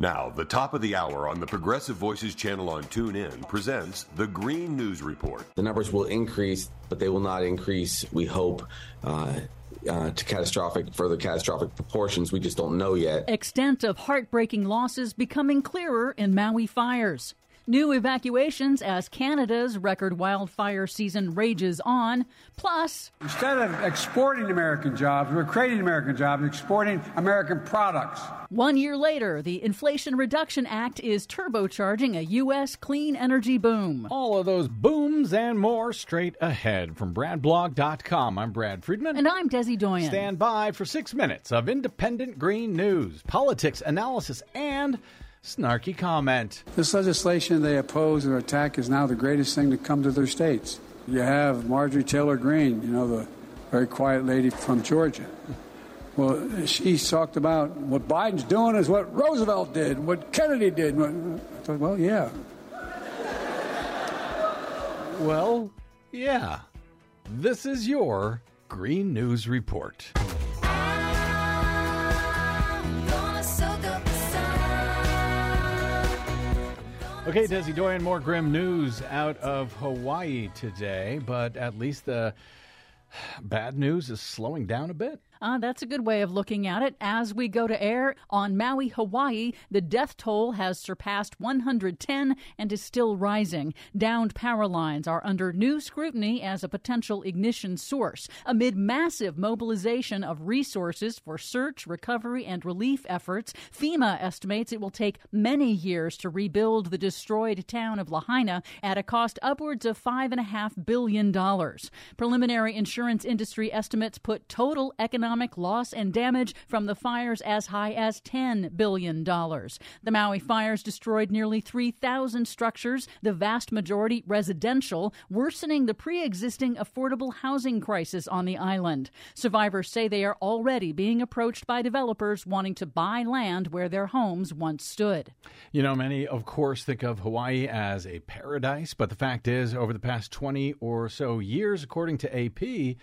Now, the top of the hour on the Progressive Voices channel on TuneIn presents the Green News Report. The numbers will increase, but they will not increase, we hope, uh, uh, to catastrophic, further catastrophic proportions. We just don't know yet. Extent of heartbreaking losses becoming clearer in Maui fires. New evacuations as Canada's record wildfire season rages on. Plus, instead of exporting American jobs, we're creating American jobs, exporting American products. One year later, the Inflation Reduction Act is turbocharging a U.S. clean energy boom. All of those booms and more straight ahead from BradBlog.com. I'm Brad Friedman. And I'm Desi Doyen. Stand by for six minutes of independent green news, politics, analysis, and snarky comment. This legislation they oppose or attack is now the greatest thing to come to their states. You have Marjorie Taylor Greene, you know, the very quiet lady from Georgia. Well, she talked about what Biden's doing is what Roosevelt did, what Kennedy did. I thought, well, yeah. Well, yeah. This is your Green News Report. Okay, Desi Doyen, more grim news out of Hawaii today, but at least the bad news is slowing down a bit. Uh, that's a good way of looking at it. As we go to air on Maui, Hawaii, the death toll has surpassed 110 and is still rising. Downed power lines are under new scrutiny as a potential ignition source. Amid massive mobilization of resources for search, recovery, and relief efforts, FEMA estimates it will take many years to rebuild the destroyed town of Lahaina at a cost upwards of $5.5 billion. Preliminary insurance industry estimates put total economic economic loss and damage from the fires as high as $10 billion. The Maui fires destroyed nearly 3,000 structures, the vast majority residential, worsening the pre existing affordable housing crisis on the island. Survivors say they are already being approached by developers wanting to buy land where their homes once stood. You know, many, of course, think of Hawaii as a paradise, but the fact is, over the past 20 or so years, according to AP,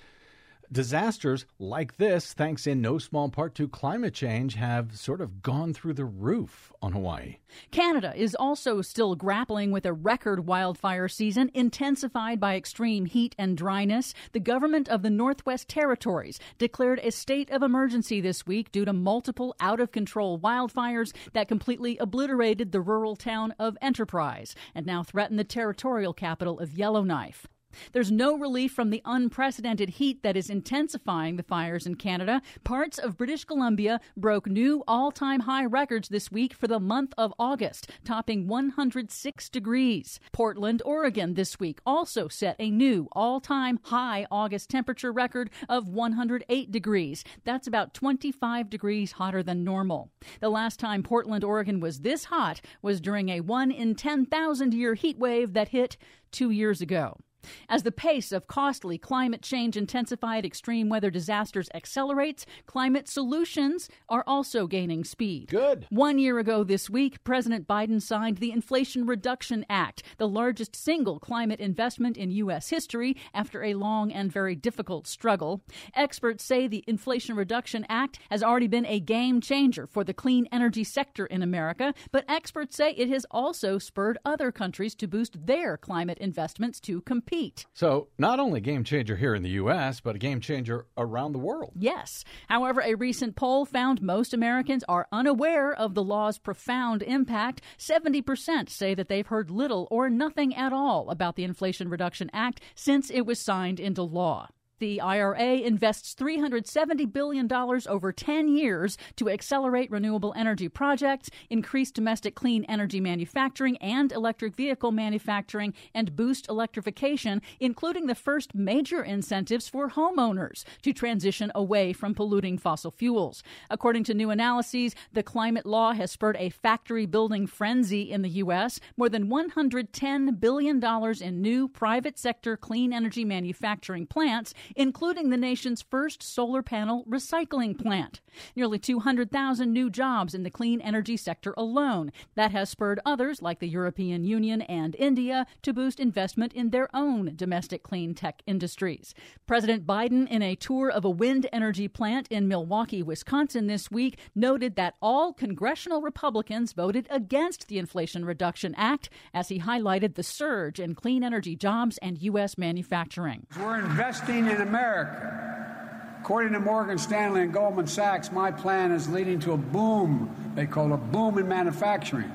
Disasters like this, thanks in no small part to climate change, have sort of gone through the roof on Hawaii. Canada is also still grappling with a record wildfire season intensified by extreme heat and dryness. The government of the Northwest Territories declared a state of emergency this week due to multiple out of control wildfires that completely obliterated the rural town of Enterprise and now threaten the territorial capital of Yellowknife. There's no relief from the unprecedented heat that is intensifying the fires in Canada. Parts of British Columbia broke new all time high records this week for the month of August, topping 106 degrees. Portland, Oregon this week also set a new all time high August temperature record of 108 degrees. That's about 25 degrees hotter than normal. The last time Portland, Oregon was this hot was during a 1 in 10,000 year heat wave that hit two years ago. As the pace of costly climate change intensified extreme weather disasters accelerates, climate solutions are also gaining speed. Good. One year ago this week, President Biden signed the Inflation Reduction Act, the largest single climate investment in U.S. history after a long and very difficult struggle. Experts say the Inflation Reduction Act has already been a game changer for the clean energy sector in America, but experts say it has also spurred other countries to boost their climate investments to compete compete. So, not only a game changer here in the U.S., but a game changer around the world. Yes. However, a recent poll found most Americans are unaware of the law's profound impact. 70% say that they've heard little or nothing at all about the Inflation Reduction Act since it was signed into law. The IRA invests $370 billion over 10 years to accelerate renewable energy projects, increase domestic clean energy manufacturing and electric vehicle manufacturing, and boost electrification, including the first major incentives for homeowners to transition away from polluting fossil fuels. According to new analyses, the climate law has spurred a factory building frenzy in the U.S. More than $110 billion in new private sector clean energy manufacturing plants including the nation's first solar panel recycling plant. Nearly 200,000 new jobs in the clean energy sector alone. That has spurred others, like the European Union and India, to boost investment in their own domestic clean tech industries. President Biden, in a tour of a wind energy plant in Milwaukee, Wisconsin this week, noted that all congressional Republicans voted against the Inflation Reduction Act as he highlighted the surge in clean energy jobs and U.S. manufacturing. We're investing in America. According to Morgan Stanley and Goldman Sachs, my plan is leading to a boom, they call it a boom in manufacturing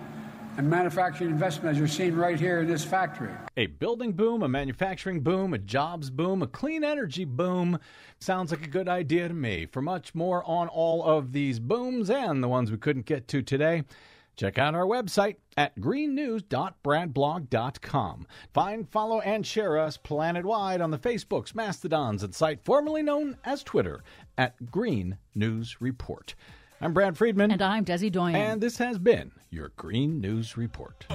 and manufacturing investment, as you're seeing right here in this factory. A building boom, a manufacturing boom, a jobs boom, a clean energy boom. Sounds like a good idea to me. For much more on all of these booms and the ones we couldn't get to today, check out our website at greennews.bradblog.com. Find, follow, and share us planet-wide on the Facebooks, Mastodons, and site formerly known as Twitter at Green News Report. I'm Brad Friedman. And I'm Desi Doyen. And this has been your Green News Report.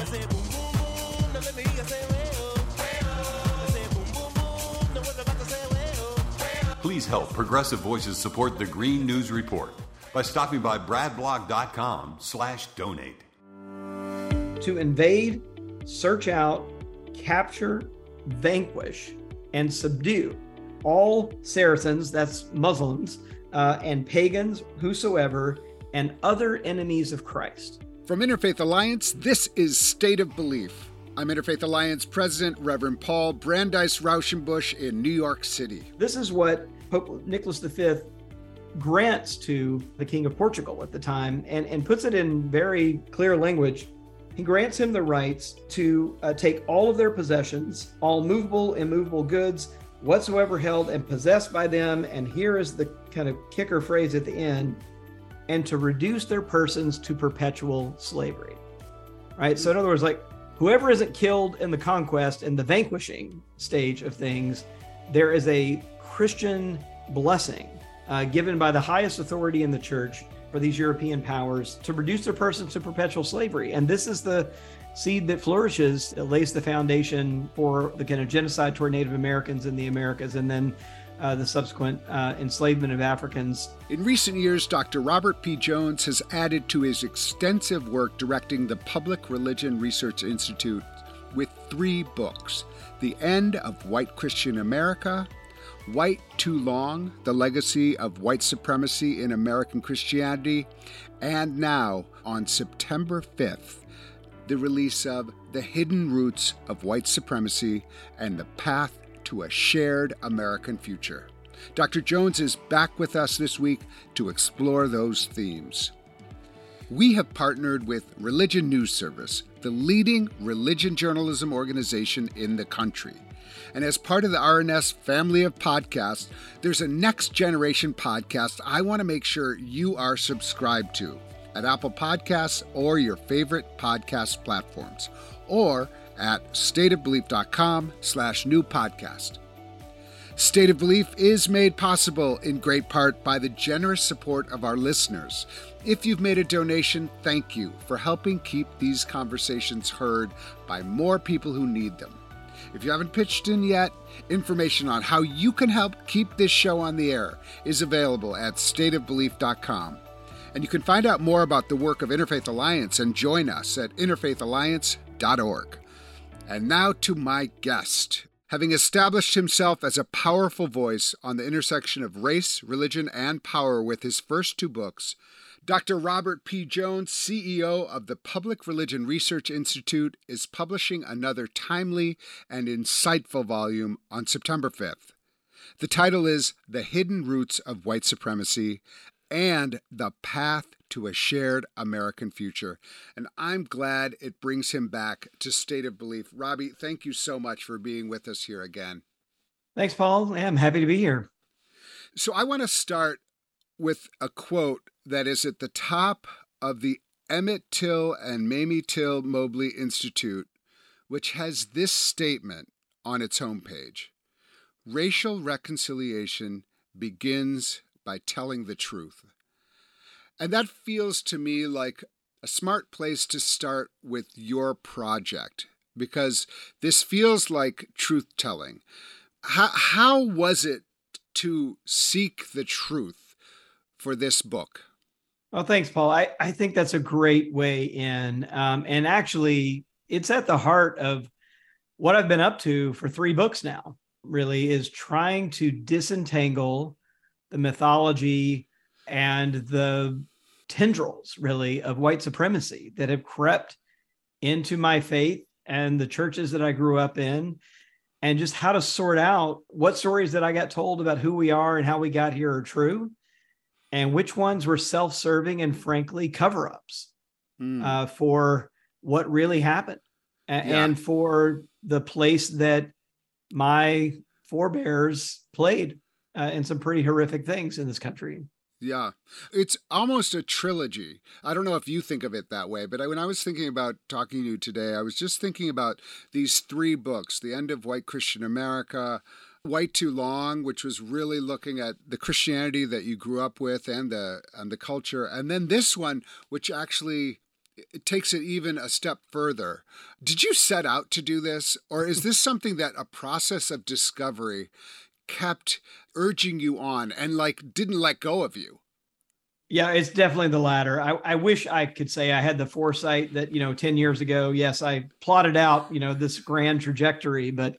Please help Progressive Voices support the Green News Report by stopping by bradblog.com slash donate. To invade, search out, capture, vanquish, and subdue all Saracens, that's Muslims, uh, and pagans, whosoever, and other enemies of Christ. From Interfaith Alliance, this is State of Belief. I'm Interfaith Alliance President Reverend Paul Brandeis Rauschenbusch in New York City. This is what Pope Nicholas V grants to the King of Portugal at the time and, and puts it in very clear language. He grants him the rights to uh, take all of their possessions, all movable, and immovable goods, whatsoever held and possessed by them. And here is the kind of kicker phrase at the end and to reduce their persons to perpetual slavery. Right. So, in other words, like whoever isn't killed in the conquest and the vanquishing stage of things, there is a Christian blessing uh, given by the highest authority in the church for these European powers to reduce their persons to perpetual slavery. And this is the seed that flourishes, that lays the foundation for the kind of genocide toward Native Americans in the Americas, and then uh, the subsequent uh, enslavement of Africans. In recent years, Dr. Robert P. Jones has added to his extensive work directing the Public Religion Research Institute with three books The End of White Christian America, White Too Long The Legacy of White Supremacy in American Christianity, and now, on September 5th, the release of The Hidden Roots of White Supremacy and the Path to a Shared American Future. Dr. Jones is back with us this week to explore those themes. We have partnered with Religion News Service, the leading religion journalism organization in the country. And as part of the RNS family of podcasts, there's a next generation podcast I want to make sure you are subscribed to at Apple Podcasts or your favorite podcast platforms, or at stateofbelief.com slash new podcast. State of Belief is made possible in great part by the generous support of our listeners. If you've made a donation, thank you for helping keep these conversations heard by more people who need them. If you haven't pitched in yet, information on how you can help keep this show on the air is available at stateofbelief.com. And you can find out more about the work of Interfaith Alliance and join us at interfaithalliance.org. And now to my guest. Having established himself as a powerful voice on the intersection of race, religion, and power with his first two books, Dr. Robert P. Jones, CEO of the Public Religion Research Institute, is publishing another timely and insightful volume on September 5th. The title is The Hidden Roots of White Supremacy and the path to a shared American future. And I'm glad it brings him back to State of Belief. Robbie, thank you so much for being with us here again. Thanks, Paul. I'm happy to be here. So I want to start with a quote that is at the top of the Emmett Till and Mamie Till Mobley Institute, which has this statement on its homepage Racial reconciliation begins by telling the truth. And that feels to me like a smart place to start with your project because this feels like truth telling. How, how was it to seek the truth for this book? Well, thanks, Paul. I, I think that's a great way in. Um, and actually, it's at the heart of what I've been up to for three books now, really, is trying to disentangle the mythology and the tendrils, really, of white supremacy that have crept into my faith and the churches that I grew up in, and just how to sort out what stories that I got told about who we are and how we got here are true, and which ones were self serving and frankly cover ups mm. uh, for what really happened yeah. and for the place that my forebears played uh, in some pretty horrific things in this country. Yeah, it's almost a trilogy. I don't know if you think of it that way, but I, when I was thinking about talking to you today, I was just thinking about these three books The End of White Christian America, White Too Long, which was really looking at the Christianity that you grew up with and the and the culture, and then this one, which actually it takes it even a step further. Did you set out to do this, or is this something that a process of discovery kept urging you on and like didn't let go of you? Yeah, it's definitely the latter. I, I wish I could say I had the foresight that, you know, 10 years ago, yes, I plotted out, you know, this grand trajectory, but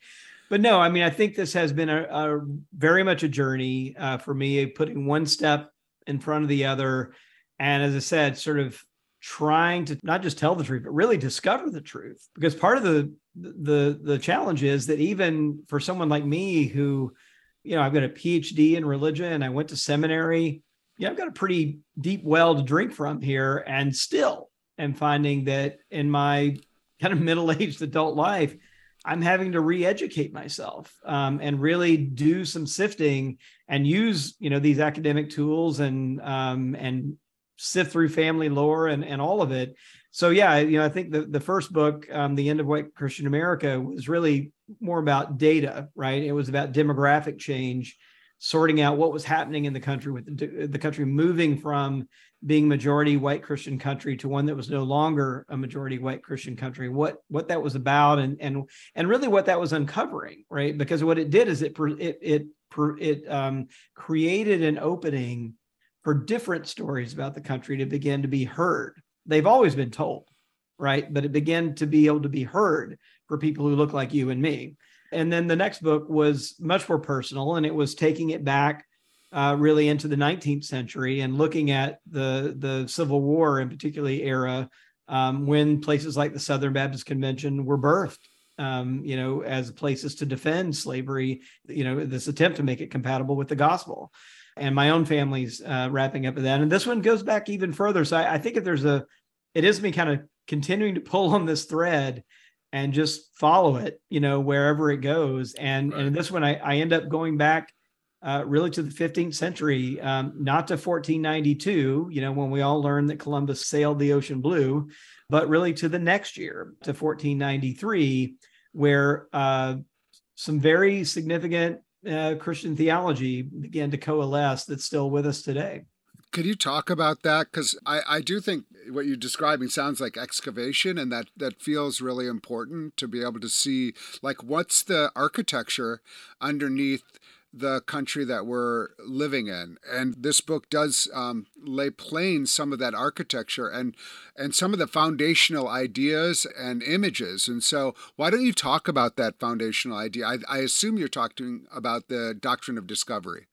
but no, I mean, I think this has been a, a very much a journey uh, for me, putting one step in front of the other. And as I said, sort of trying to not just tell the truth, but really discover the truth. Because part of the the the challenge is that even for someone like me who you know, I've got a PhD in religion. I went to seminary. Yeah, I've got a pretty deep well to drink from here, and still am finding that in my kind of middle-aged adult life, I'm having to re-educate myself um, and really do some sifting and use, you know, these academic tools and um, and sift through family lore and and all of it. So yeah, you know, I think the the first book, um, "The End of White Christian America," was really more about data, right? It was about demographic change, sorting out what was happening in the country with the, the country moving from being majority white Christian country to one that was no longer a majority white Christian country. What what that was about, and and and really what that was uncovering, right? Because what it did is it it it it um, created an opening for different stories about the country to begin to be heard. They've always been told, right? But it began to be able to be heard for people who look like you and me. And then the next book was much more personal, and it was taking it back uh, really into the 19th century and looking at the the Civil War in particularly era um, when places like the Southern Baptist Convention were birthed. Um, you know, as places to defend slavery, you know, this attempt to make it compatible with the gospel. And my own family's uh, wrapping up with that. And this one goes back even further. So I, I think if there's a, it is me kind of continuing to pull on this thread and just follow it, you know, wherever it goes. And right. and this one, I, I end up going back uh, really to the 15th century, um, not to 1492, you know, when we all learned that Columbus sailed the ocean blue, but really to the next year, to 1493, where uh, some very significant uh, Christian theology began to coalesce that's still with us today. Could you talk about that? Because I, I do think what you're describing sounds like excavation, and that, that feels really important to be able to see, like, what's the architecture underneath the country that we're living in. And this book does um, lay plain some of that architecture and and some of the foundational ideas and images. And so, why don't you talk about that foundational idea? I, I assume you're talking about the doctrine of discovery.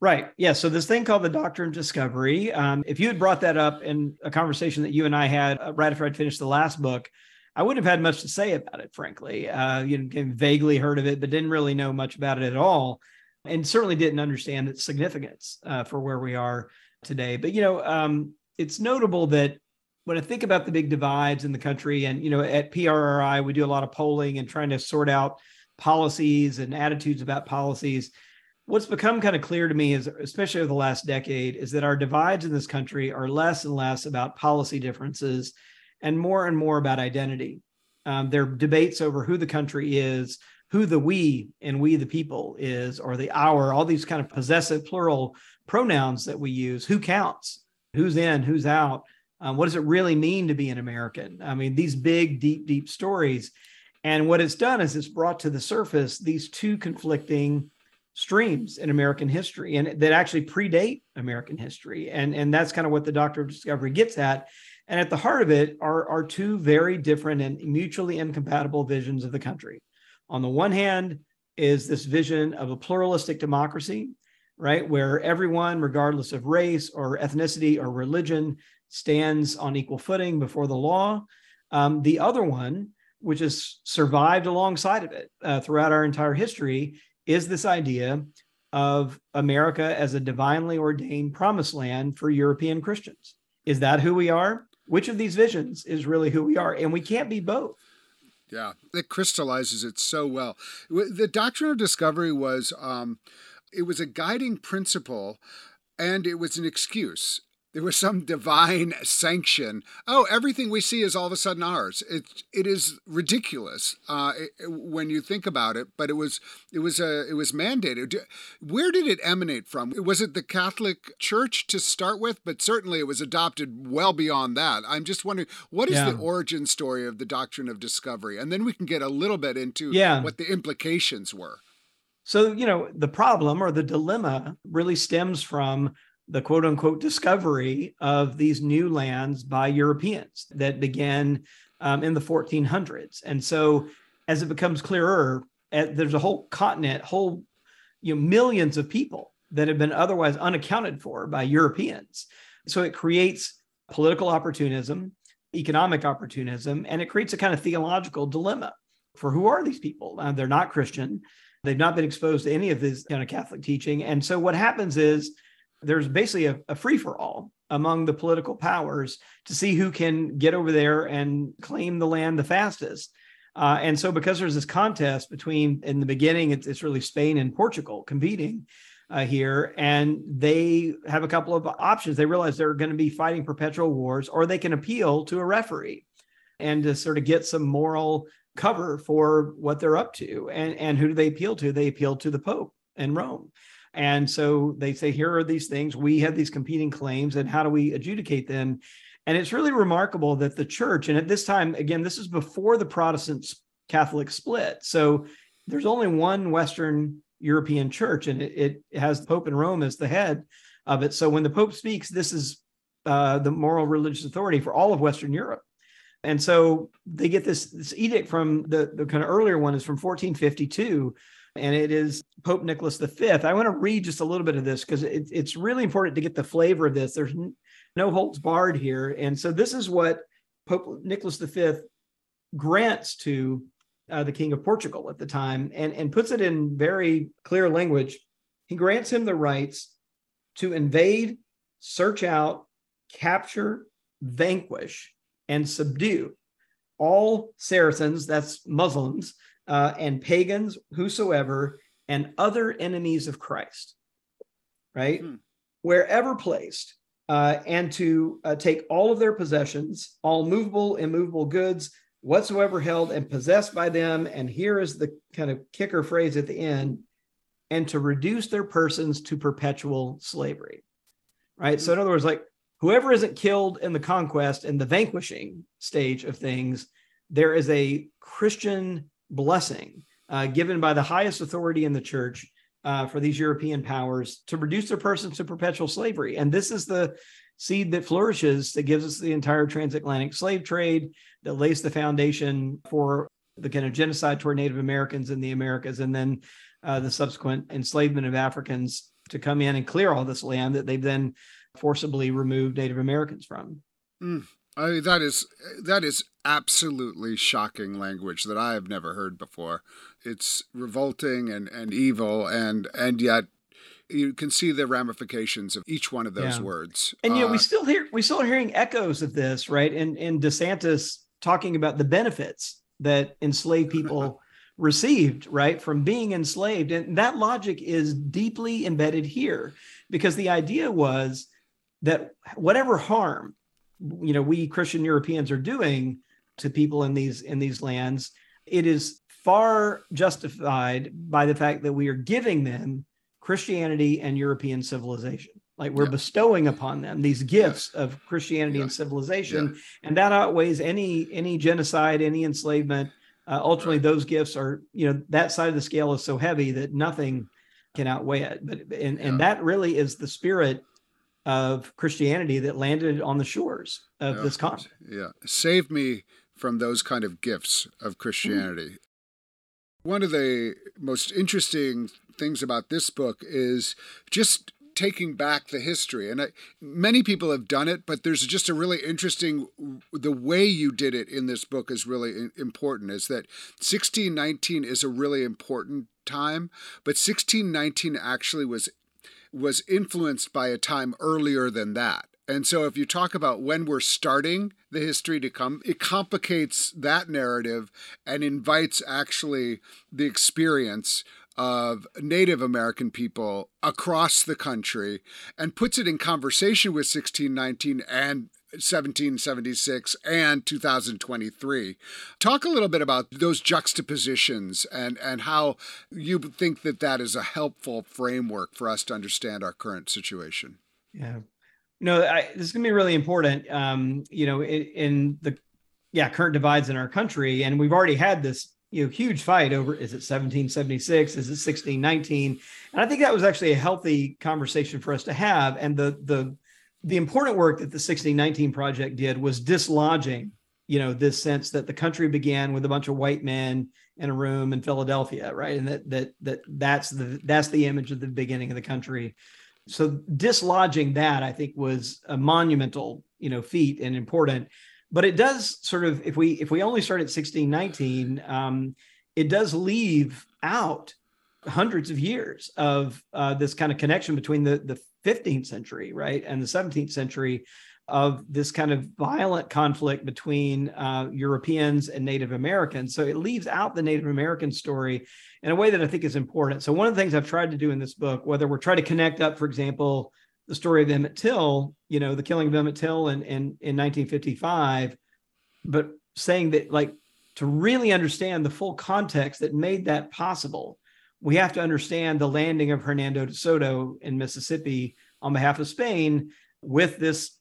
Right. Yeah. So this thing called the Doctrine of Discovery. Um, if you had brought that up in a conversation that you and I had uh, right after I'd finished the last book, I wouldn't have had much to say about it, frankly. Uh, you know, vaguely heard of it, but didn't really know much about it at all, and certainly didn't understand its significance uh, for where we are today. But you know, um, it's notable that when I think about the big divides in the country, and you know, at PRRI we do a lot of polling and trying to sort out policies and attitudes about policies what's become kind of clear to me is especially over the last decade is that our divides in this country are less and less about policy differences and more and more about identity. Um, there are debates over who the country is who the we and we the people is or the our all these kind of possessive plural pronouns that we use. Who counts? Who's in? Who's out? Um, what does it really mean to be an american? I mean these big deep deep stories. And what it's done is it's brought to the surface these two conflicting streams in American history and that actually predate American history. And, and that's kind of what the Doctrine of Discovery gets at. And at the heart of it are, are two very different and mutually incompatible visions of the country. On the one hand, is this vision of a pluralistic democracy, right? Where everyone, regardless of race or ethnicity or religion, stands on equal footing before the law. Um, the other one, which has survived alongside of it uh, throughout our entire history, is this idea of America as a divinely ordained promised land for European Christians. Is that who we are? Which of these visions is really who we are? And we can't be both. Yeah, it crystallizes it so well. The doctrine of discovery was um, it was a guiding principle, and it was an excuse there was some divine sanction. Oh, everything we see is all of a sudden ours. It it is ridiculous uh, it, when you think about it. But it was it was a it was mandated. Where did it emanate from? Was it the Catholic Church to start with? But certainly it was adopted well beyond that. I'm just wondering what is yeah. the origin story of the doctrine of discovery, and then we can get a little bit into yeah. what the implications were. So you know the problem or the dilemma really stems from the quote unquote discovery of these new lands by Europeans that began um, in the 1400s. And so, as it becomes clearer, uh, there's a whole continent, whole you know, millions of people that have been otherwise unaccounted for by Europeans. So it creates political opportunism, economic opportunism, and it creates a kind of theological dilemma for who are these people? Uh, they're not Christian. They've not been exposed to any of this kind of Catholic teaching. And so what happens is there's basically a, a free for all among the political powers to see who can get over there and claim the land the fastest. Uh, and so, because there's this contest between, in the beginning, it's, it's really Spain and Portugal competing uh, here, and they have a couple of options. They realize they're going to be fighting perpetual wars, or they can appeal to a referee and to sort of get some moral cover for what they're up to. And, and who do they appeal to? They appeal to the Pope in Rome. And so they say, here are these things. We have these competing claims, and how do we adjudicate them? And it's really remarkable that the church, and at this time, again, this is before the Protestant Catholic split. So there's only one Western European church, and it, it has the Pope in Rome as the head of it. So when the Pope speaks, this is uh, the moral religious authority for all of Western Europe. And so they get this, this edict from the, the kind of earlier one is from 1452 and it is Pope Nicholas V. I want to read just a little bit of this because it, it's really important to get the flavor of this. There's no holds barred here. And so this is what Pope Nicholas V grants to uh, the King of Portugal at the time and, and puts it in very clear language. He grants him the rights to invade, search out, capture, vanquish, and subdue all Saracens, that's Muslims, uh, and pagans, whosoever, and other enemies of Christ, right? Hmm. Wherever placed, uh, and to uh, take all of their possessions, all movable, immovable goods, whatsoever held and possessed by them. And here is the kind of kicker phrase at the end and to reduce their persons to perpetual slavery, right? So, in other words, like whoever isn't killed in the conquest and the vanquishing stage of things, there is a Christian blessing uh, given by the highest authority in the church uh, for these European powers to reduce their persons to perpetual slavery. And this is the seed that flourishes that gives us the entire transatlantic slave trade that lays the foundation for the kind of genocide toward Native Americans in the Americas, and then uh, the subsequent enslavement of Africans to come in and clear all this land that they've then forcibly removed Native Americans from. Mm. I, that is that is absolutely shocking language that I have never heard before. It's revolting and, and evil, and and yet you can see the ramifications of each one of those yeah. words. And you know, we uh, still hear we still hearing echoes of this, right? And in DeSantis talking about the benefits that enslaved people received, right, from being enslaved, and that logic is deeply embedded here, because the idea was that whatever harm you know we Christian Europeans are doing to people in these in these lands, it is far justified by the fact that we are giving them Christianity and European civilization. Like we're yeah. bestowing upon them these gifts yeah. of Christianity yeah. and civilization, and that outweighs any any genocide, any enslavement. Uh, ultimately, right. those gifts are you know that side of the scale is so heavy that nothing can outweigh it. But and and that really is the spirit of Christianity that landed on the shores of yeah. this continent. Yeah, save me from those kind of gifts of Christianity. Mm-hmm. One of the most interesting things about this book is just taking back the history and I, many people have done it but there's just a really interesting the way you did it in this book is really important is that 1619 is a really important time but 1619 actually was was influenced by a time earlier than that. And so if you talk about when we're starting the history to come, it complicates that narrative and invites actually the experience of Native American people across the country and puts it in conversation with 1619 and 1776 and 2023. Talk a little bit about those juxtapositions and, and how you think that that is a helpful framework for us to understand our current situation. Yeah. No, I, this is going to be really important. Um, you know, in, in the yeah current divides in our country, and we've already had this you know huge fight over is it 1776 is it 1619 and i think that was actually a healthy conversation for us to have and the the the important work that the 1619 project did was dislodging you know this sense that the country began with a bunch of white men in a room in philadelphia right? And that that that that's the that's the image of the beginning of the country. So dislodging that i think was a monumental you know feat and important. But it does sort of if we if we only start at 1619 um, it does leave out hundreds of years of uh, this kind of connection between the the 15th century right and the 17th century of this kind of violent conflict between uh, Europeans and Native Americans. So it leaves out the Native American story in a way that I think is important. So one of the things I've tried to do in this book, whether we're trying to connect up, for example, the story of Emmett Till, you know, the killing of Emmett Till in, in, in 1955, but saying that like to really understand the full context that made that possible, we have to understand the landing of Hernando de Soto in Mississippi on behalf of Spain with this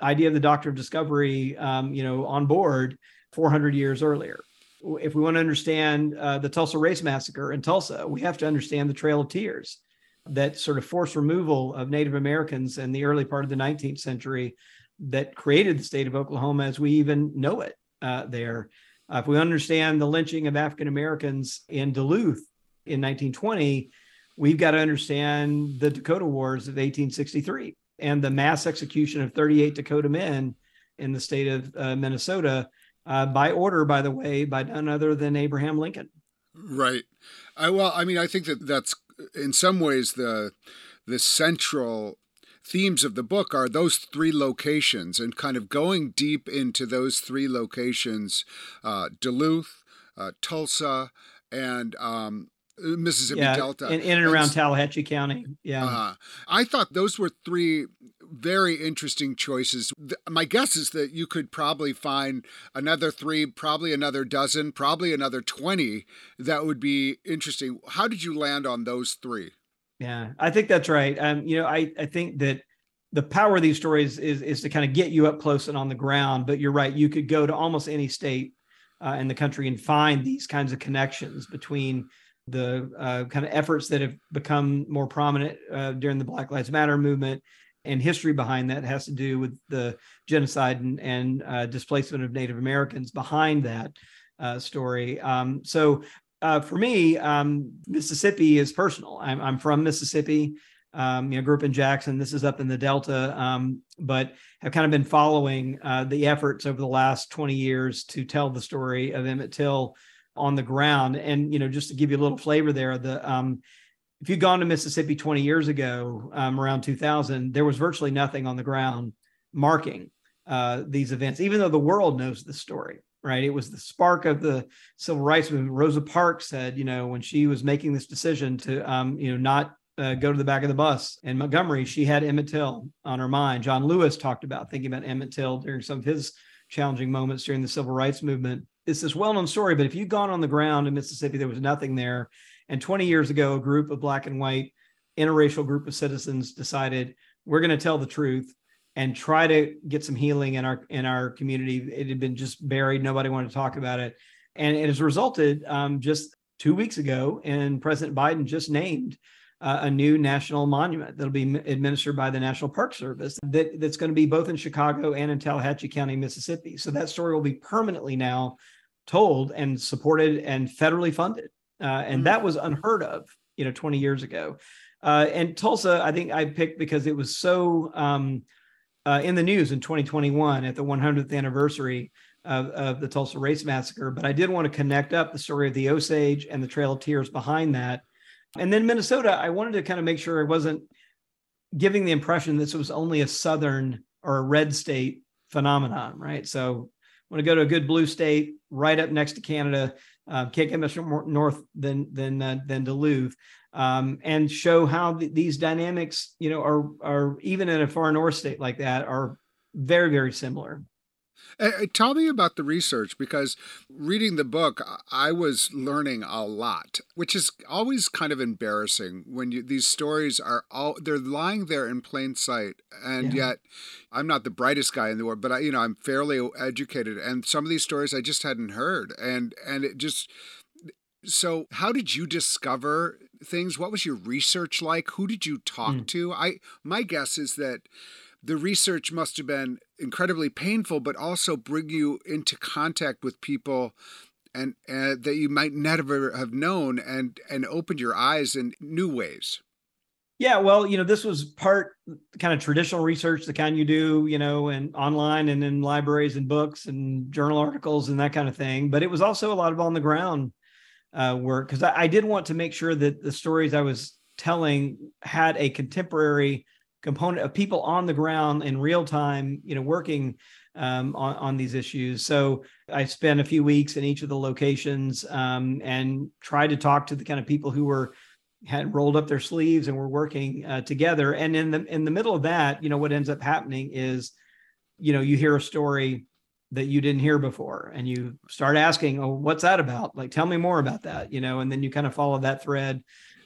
idea of the Doctrine of Discovery, um, you know, on board 400 years earlier. If we want to understand uh, the Tulsa Race Massacre in Tulsa, we have to understand the Trail of Tears that sort of forced removal of Native Americans in the early part of the 19th century that created the state of Oklahoma as we even know it uh, there. Uh, if we understand the lynching of African Americans in Duluth in 1920, we've got to understand the Dakota Wars of 1863 and the mass execution of 38 Dakota men in the state of uh, Minnesota uh, by order, by the way, by none other than Abraham Lincoln. Right. I, well, I mean, I think that that's in some ways the the central themes of the book are those three locations and kind of going deep into those three locations uh, Duluth, uh, Tulsa, and um, Mississippi yeah, Delta. In, in and around and, Tallahatchie County. Yeah. Uh, I thought those were three very interesting choices. My guess is that you could probably find another three, probably another dozen, probably another 20 that would be interesting. How did you land on those three? Yeah, I think that's right. Um, you know, I, I think that the power of these stories is, is to kind of get you up close and on the ground, but you're right. You could go to almost any state uh, in the country and find these kinds of connections between the uh, kind of efforts that have become more prominent uh, during the Black Lives Matter movement and history behind that has to do with the genocide and, and uh, displacement of Native Americans behind that uh, story. Um, so uh, for me, um, Mississippi is personal. I'm, I'm from Mississippi. Um, you know, grew up in Jackson. This is up in the Delta, um, but have kind of been following uh, the efforts over the last 20 years to tell the story of Emmett Till on the ground. And you know, just to give you a little flavor there, the um, if you'd gone to Mississippi 20 years ago, um, around 2000, there was virtually nothing on the ground marking uh, these events, even though the world knows the story. Right, it was the spark of the civil rights movement. Rosa Parks said, you know, when she was making this decision to, um, you know, not uh, go to the back of the bus in Montgomery, she had Emmett Till on her mind. John Lewis talked about thinking about Emmett Till during some of his challenging moments during the civil rights movement. It's this well-known story, but if you'd gone on the ground in Mississippi, there was nothing there. And 20 years ago, a group of black and white interracial group of citizens decided we're going to tell the truth and try to get some healing in our in our community. It had been just buried; nobody wanted to talk about it, and it has resulted um, just two weeks ago, and President Biden just named uh, a new national monument that'll be administered by the National Park Service that, that's going to be both in Chicago and in Tallahatchie County, Mississippi. So that story will be permanently now told and supported and federally funded. Uh, and mm-hmm. that was unheard of, you know, 20 years ago. Uh, and Tulsa, I think I picked because it was so um, uh, in the news in 2021 at the 100th anniversary of, of, the Tulsa Race Massacre. But I did want to connect up the story of the Osage and the Trail of Tears behind that. And then Minnesota, I wanted to kind of make sure I wasn't giving the impression this was only a Southern or a red state phenomenon, right? So want to go to a good blue state right up next to Canada, uh, can't get much more north than than uh, than Duluth, um, and show how th- these dynamics, you know, are are even in a far north state like that are very very similar. Uh, tell me about the research because reading the book, I was learning a lot, which is always kind of embarrassing when you, these stories are all they're lying there in plain sight, and yeah. yet I'm not the brightest guy in the world, but I, you know, I'm fairly educated, and some of these stories I just hadn't heard, and and it just. So, how did you discover things? What was your research like? Who did you talk mm. to? I my guess is that the research must have been incredibly painful, but also bring you into contact with people and uh, that you might never have known and and opened your eyes in new ways. Yeah, well, you know, this was part kind of traditional research, the kind you do, you know, and online and in libraries and books and journal articles and that kind of thing. But it was also a lot of on the ground uh, work because I, I did want to make sure that the stories I was telling had a contemporary component of people on the ground in real time, you know, working um, on, on these issues. So I spent a few weeks in each of the locations um, and tried to talk to the kind of people who were had rolled up their sleeves and were working uh, together. And in the in the middle of that, you know, what ends up happening is, you know, you hear a story that you didn't hear before and you start asking oh what's that about like tell me more about that you know and then you kind of follow that thread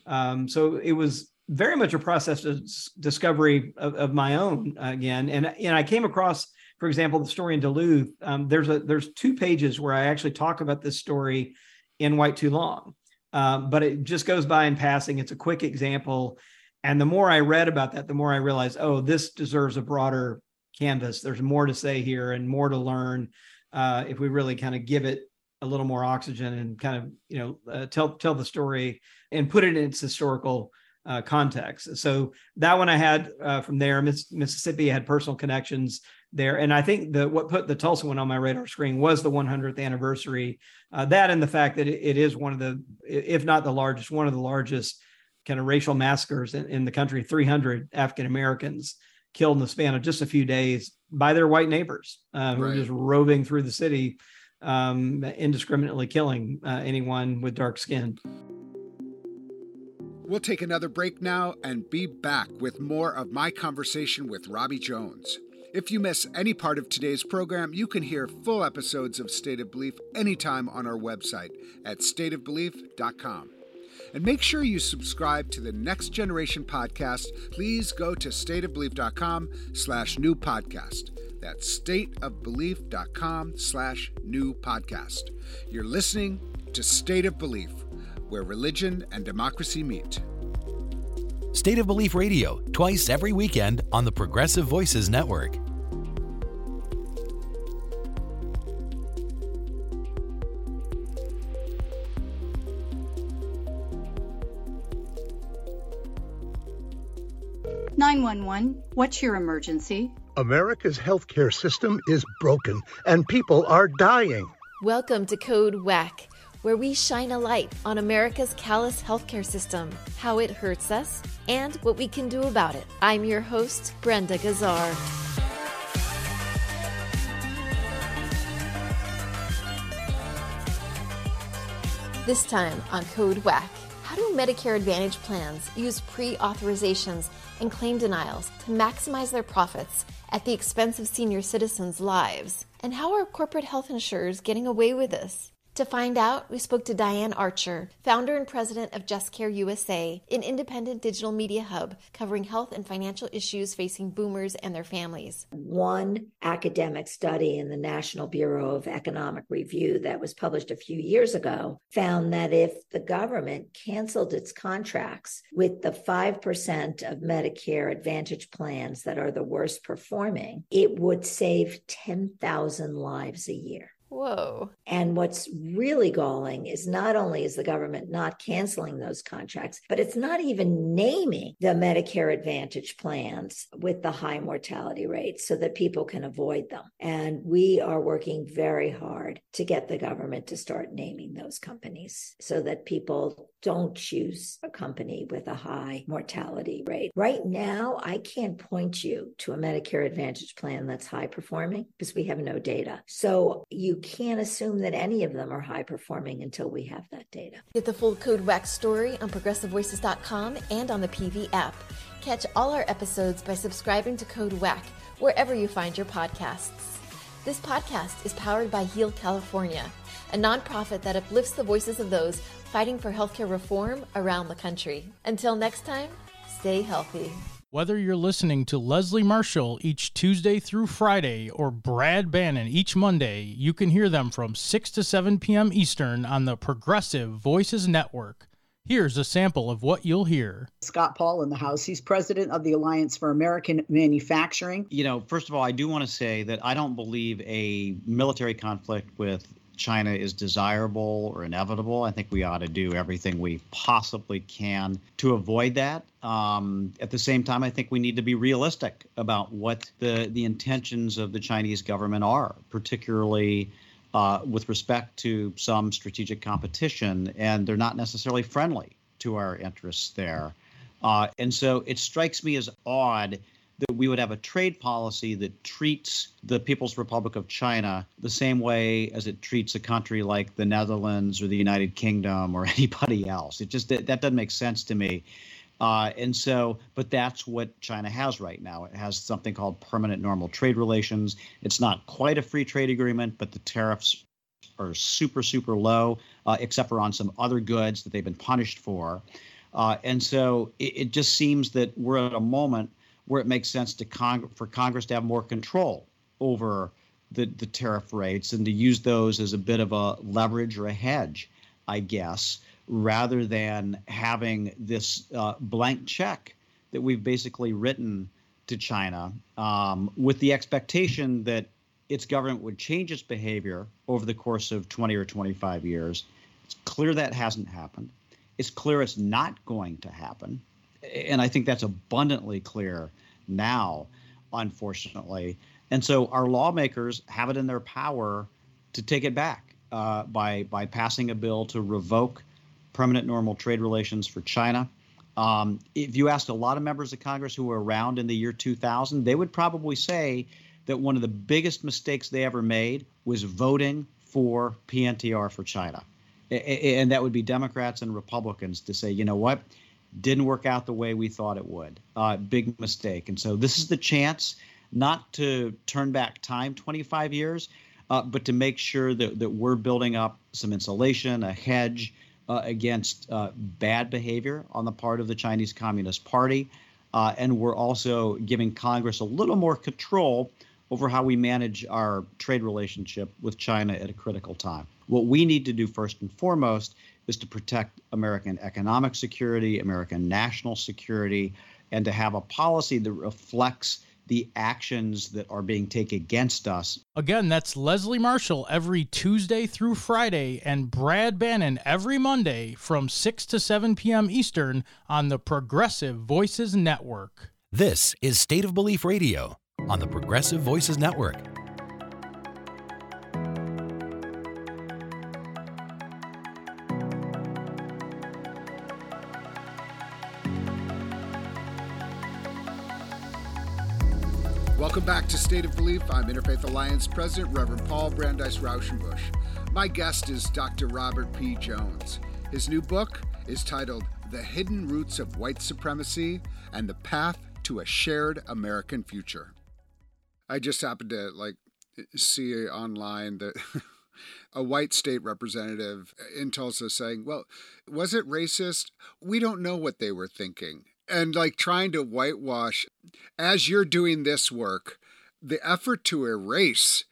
um, so it was very much a process of discovery of, of my own again. And, and I came across, for example, the story in Duluth. Um, there's a there's two pages where I actually talk about this story in White Too Long, um, but it just goes by in passing. It's a quick example, and the more I read about that, the more I realized, oh, this deserves a broader canvas. There's more to say here and more to learn uh, if we really kind of give it a little more oxygen and kind of you know uh, tell tell the story and put it in its historical uh, context. So that one I had uh, from there. Miss, Mississippi had personal connections there, and I think the what put the Tulsa one on my radar screen was the 100th anniversary. Uh, that and the fact that it, it is one of the, if not the largest, one of the largest kind of racial massacres in, in the country. 300 African Americans killed in the span of just a few days by their white neighbors uh, who right. were just roving through the city, um, indiscriminately killing uh, anyone with dark skin. We'll take another break now and be back with more of my conversation with Robbie Jones. If you miss any part of today's program, you can hear full episodes of State of Belief anytime on our website at stateofbelief.com. And make sure you subscribe to the Next Generation podcast. Please go to stateofbelief.com slash new podcast. That's stateofbelief.com slash new podcast. You're listening to State of Belief where religion and democracy meet. State of Belief Radio, twice every weekend on the Progressive Voices Network. Nine one one. What's your emergency? America's healthcare system is broken, and people are dying. Welcome to Code WACK where we shine a light on America's callous healthcare system, how it hurts us, and what we can do about it. I'm your host, Brenda Gazzar. This time on Code WACK, how do Medicare Advantage plans use pre authorizations and claim denials to maximize their profits at the expense of senior citizens' lives? And how are corporate health insurers getting away with this? To find out, we spoke to Diane Archer, founder and president of Just Care USA, an independent digital media hub covering health and financial issues facing boomers and their families. One academic study in the National Bureau of Economic Review that was published a few years ago found that if the government canceled its contracts with the 5% of Medicare Advantage plans that are the worst performing, it would save 10,000 lives a year. Whoa. And what's really galling is not only is the government not canceling those contracts, but it's not even naming the Medicare Advantage plans with the high mortality rates so that people can avoid them. And we are working very hard to get the government to start naming those companies so that people don't choose a company with a high mortality rate. Right now, I can't point you to a Medicare Advantage plan that's high performing because we have no data. So you can't assume that any of them are high performing until we have that data. Get the full Code WACK story on progressivevoices.com and on the PV app. Catch all our episodes by subscribing to Code WACK wherever you find your podcasts. This podcast is powered by Heal California, a nonprofit that uplifts the voices of those fighting for healthcare reform around the country. Until next time, stay healthy. Whether you're listening to Leslie Marshall each Tuesday through Friday or Brad Bannon each Monday, you can hear them from 6 to 7 p.m. Eastern on the Progressive Voices Network. Here's a sample of what you'll hear. Scott Paul in the House. He's president of the Alliance for American Manufacturing. You know, first of all, I do want to say that I don't believe a military conflict with China is desirable or inevitable. I think we ought to do everything we possibly can to avoid that. Um, at the same time, I think we need to be realistic about what the, the intentions of the Chinese government are, particularly uh, with respect to some strategic competition, and they're not necessarily friendly to our interests there. Uh, and so it strikes me as odd that we would have a trade policy that treats the People's Republic of China the same way as it treats a country like the Netherlands or the United Kingdom or anybody else. It just that, that doesn't make sense to me. Uh, and so, but that's what China has right now. It has something called permanent normal trade relations. It's not quite a free trade agreement, but the tariffs are super, super low, uh, except for on some other goods that they've been punished for. Uh, and so it, it, just seems that we're at a moment where it makes sense to Cong- for Congress to have more control over the, the tariff rates and to use those as a bit of a leverage or a hedge, I guess, rather than having this uh, blank check that we've basically written to China um, with the expectation that its government would change its behavior over the course of 20 or 25 years. It's clear that hasn't happened. It's clear it's not going to happen and I think that's abundantly clear now, unfortunately. And so our lawmakers have it in their power to take it back uh, by by passing a bill to revoke permanent normal trade relations for China. Um, if you asked a lot of members of Congress who were around in the year 2000, they would probably say that one of the biggest mistakes they ever made was voting for PNTR for China. And that would be Democrats and Republicans to say, you know what, didn't work out the way we thought it would. Uh, big mistake. And so this is the chance not to turn back time 25 years, uh, but to make sure that, that we're building up some insulation, a hedge uh, against uh, bad behavior on the part of the Chinese Communist Party. Uh, and we're also giving Congress a little more control over how we manage our trade relationship with China at a critical time. What we need to do first and foremost is to protect American economic security, American national security, and to have a policy that reflects the actions that are being taken against us. Again, that's Leslie Marshall every Tuesday through Friday and Brad Bannon every Monday from 6 to 7 p.m. Eastern on the Progressive Voices Network. This is State of Belief Radio on the Progressive Voices Network. Welcome back to State of Belief. I'm Interfaith Alliance President Reverend Paul Brandeis Rauschenbusch. My guest is Dr. Robert P. Jones. His new book is titled The Hidden Roots of White Supremacy and the Path to a Shared American Future. I just happened to like see online that a white state representative in Tulsa saying, Well, was it racist? We don't know what they were thinking. And like trying to whitewash, as you're doing this work, the effort to erase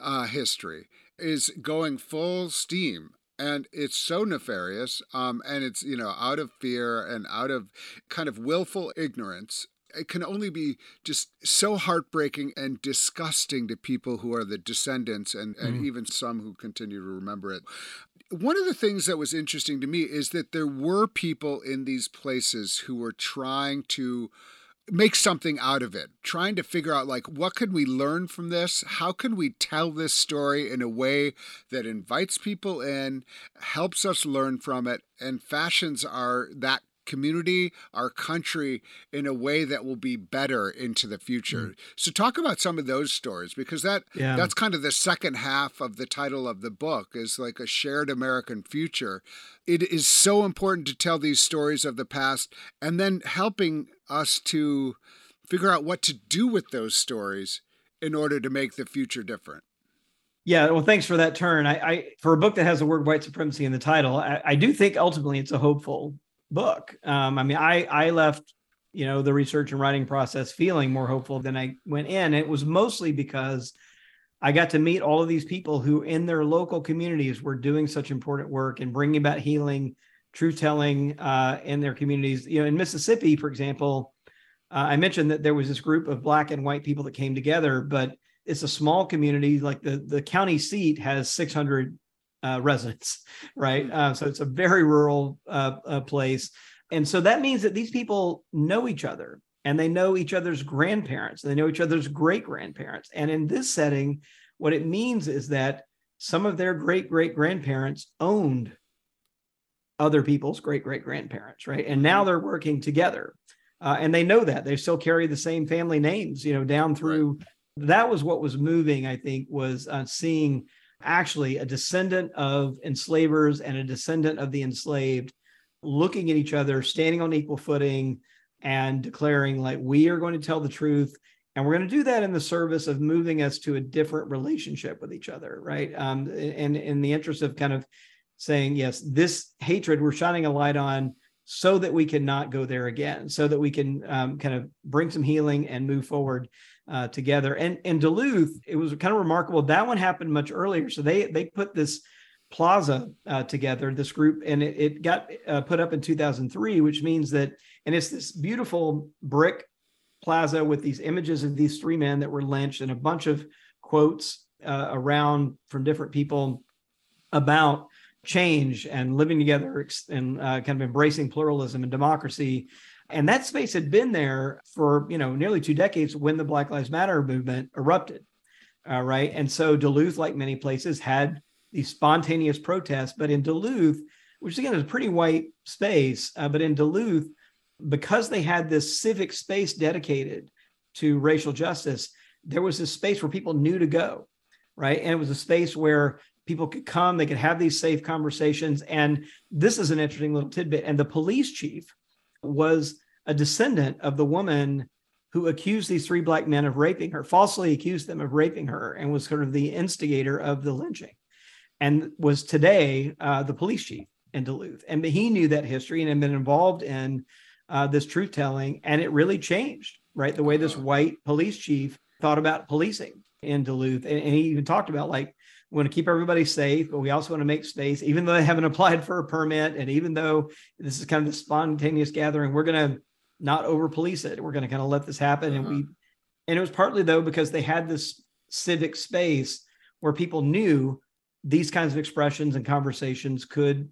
uh, history is going full steam and it's so nefarious um, and it's you know out of fear and out of kind of willful ignorance it can only be just so heartbreaking and disgusting to people who are the descendants and, and mm. even some who continue to remember it. One of the things that was interesting to me is that there were people in these places who were trying to make something out of it trying to figure out like what can we learn from this? How can we tell this story in a way that invites people in helps us learn from it and fashions our that community, our country in a way that will be better into the future. Mm. So talk about some of those stories because that yeah. that's kind of the second half of the title of the book is like a shared American future. It is so important to tell these stories of the past and then helping us to figure out what to do with those stories in order to make the future different. Yeah, well, thanks for that turn. I, I, for a book that has the word white supremacy in the title, I, I do think ultimately it's a hopeful book. Um, I mean, I I left you know the research and writing process feeling more hopeful than I went in. It was mostly because I got to meet all of these people who, in their local communities, were doing such important work and bringing about healing, truth telling uh, in their communities. You know, in Mississippi, for example, uh, I mentioned that there was this group of black and white people that came together, but it's a small community. Like the the county seat has 600 uh, residents, right? Mm-hmm. Uh, so it's a very rural uh, uh, place. And so that means that these people know each other and they know each other's grandparents, and they know each other's great grandparents. And in this setting, what it means is that some of their great great grandparents owned other people's great great grandparents, right? And now mm-hmm. they're working together. Uh, and they know that they still carry the same family names, you know, down through. Right. That was what was moving, I think, was uh, seeing actually a descendant of enslavers and a descendant of the enslaved looking at each other, standing on equal footing, and declaring, like, we are going to tell the truth. And we're going to do that in the service of moving us to a different relationship with each other, right? Um, and in the interest of kind of saying, yes, this hatred we're shining a light on so that we can not go there again, so that we can um, kind of bring some healing and move forward uh, together. And in Duluth, it was kind of remarkable. That one happened much earlier. So they they put this plaza uh, together, this group, and it, it got uh, put up in 2003, which means that, and it's this beautiful brick plaza with these images of these three men that were lynched and a bunch of quotes uh, around from different people about change and living together and uh, kind of embracing pluralism and democracy and that space had been there for, you know, nearly two decades when the Black Lives Matter movement erupted. Right. And so Duluth, like many places, had these spontaneous protests. But in Duluth, which again is a pretty white space, uh, but in Duluth, because they had this civic space dedicated to racial justice, there was this space where people knew to go. Right. And it was a space where people could come, they could have these safe conversations. And this is an interesting little tidbit. And the police chief, was a descendant of the woman who accused these three black men of raping her, falsely accused them of raping her, and was sort of the instigator of the lynching, and was today uh, the police chief in Duluth. And he knew that history and had been involved in uh, this truth telling, and it really changed, right? The way this white police chief thought about policing in Duluth, and, and he even talked about like we want to keep everybody safe, but we also want to make space, even though they haven't applied for a permit. And even though this is kind of the spontaneous gathering, we're going to not over police it. We're going to kind of let this happen. Uh-huh. And we, and it was partly though, because they had this civic space where people knew these kinds of expressions and conversations could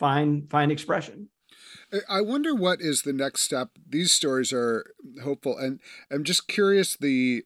find, find expression. I wonder what is the next step. These stories are hopeful, and I'm just curious the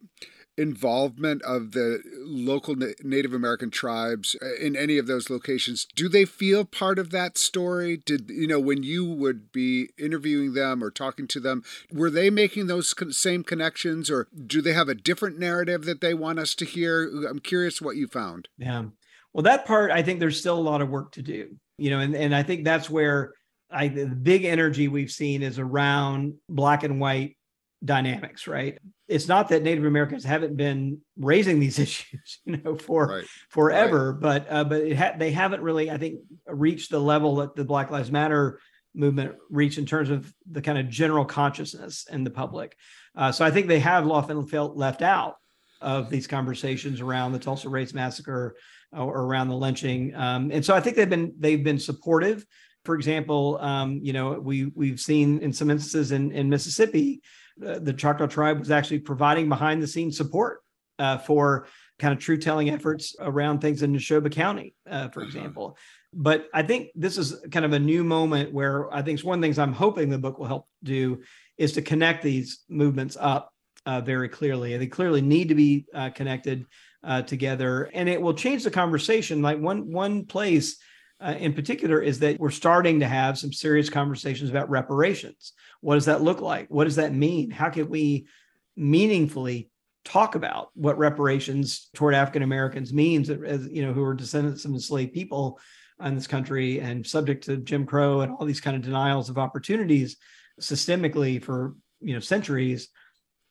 involvement of the local Native American tribes uh, in any of those locations, do they feel part of that story? Did you know when you would be interviewing them or talking to them, were they making those same connections, or do they have a different narrative that they want us to hear? I'm curious what you found. Yeah, well, that part I think there's still a lot of work to do. You know, and and I think that's where I the big energy we've seen is around black and white dynamics, right? It's not that Native Americans haven't been raising these issues, you know, for right. forever, right. but uh, but ha- they haven't really, I think, reached the level that the Black Lives Matter movement reached in terms of the kind of general consciousness in the public. Uh, so I think they have often felt left out of these conversations around the Tulsa Race Massacre or around the lynching. Um, and so I think they've been they've been supportive. For example, um, you know, we we've seen in some instances in, in Mississippi, uh, the Choctaw tribe was actually providing behind the scenes support uh, for kind of true telling efforts around things in Neshoba County, uh, for uh-huh. example. But I think this is kind of a new moment where I think it's one of the things I'm hoping the book will help do is to connect these movements up uh, very clearly. They clearly need to be uh, connected uh, together, and it will change the conversation. Like one one place uh, in particular is that we're starting to have some serious conversations about reparations. What does that look like? What does that mean? How can we meaningfully talk about what reparations toward African Americans means, as you know, who are descendants of enslaved people in this country and subject to Jim Crow and all these kind of denials of opportunities systemically for you know centuries.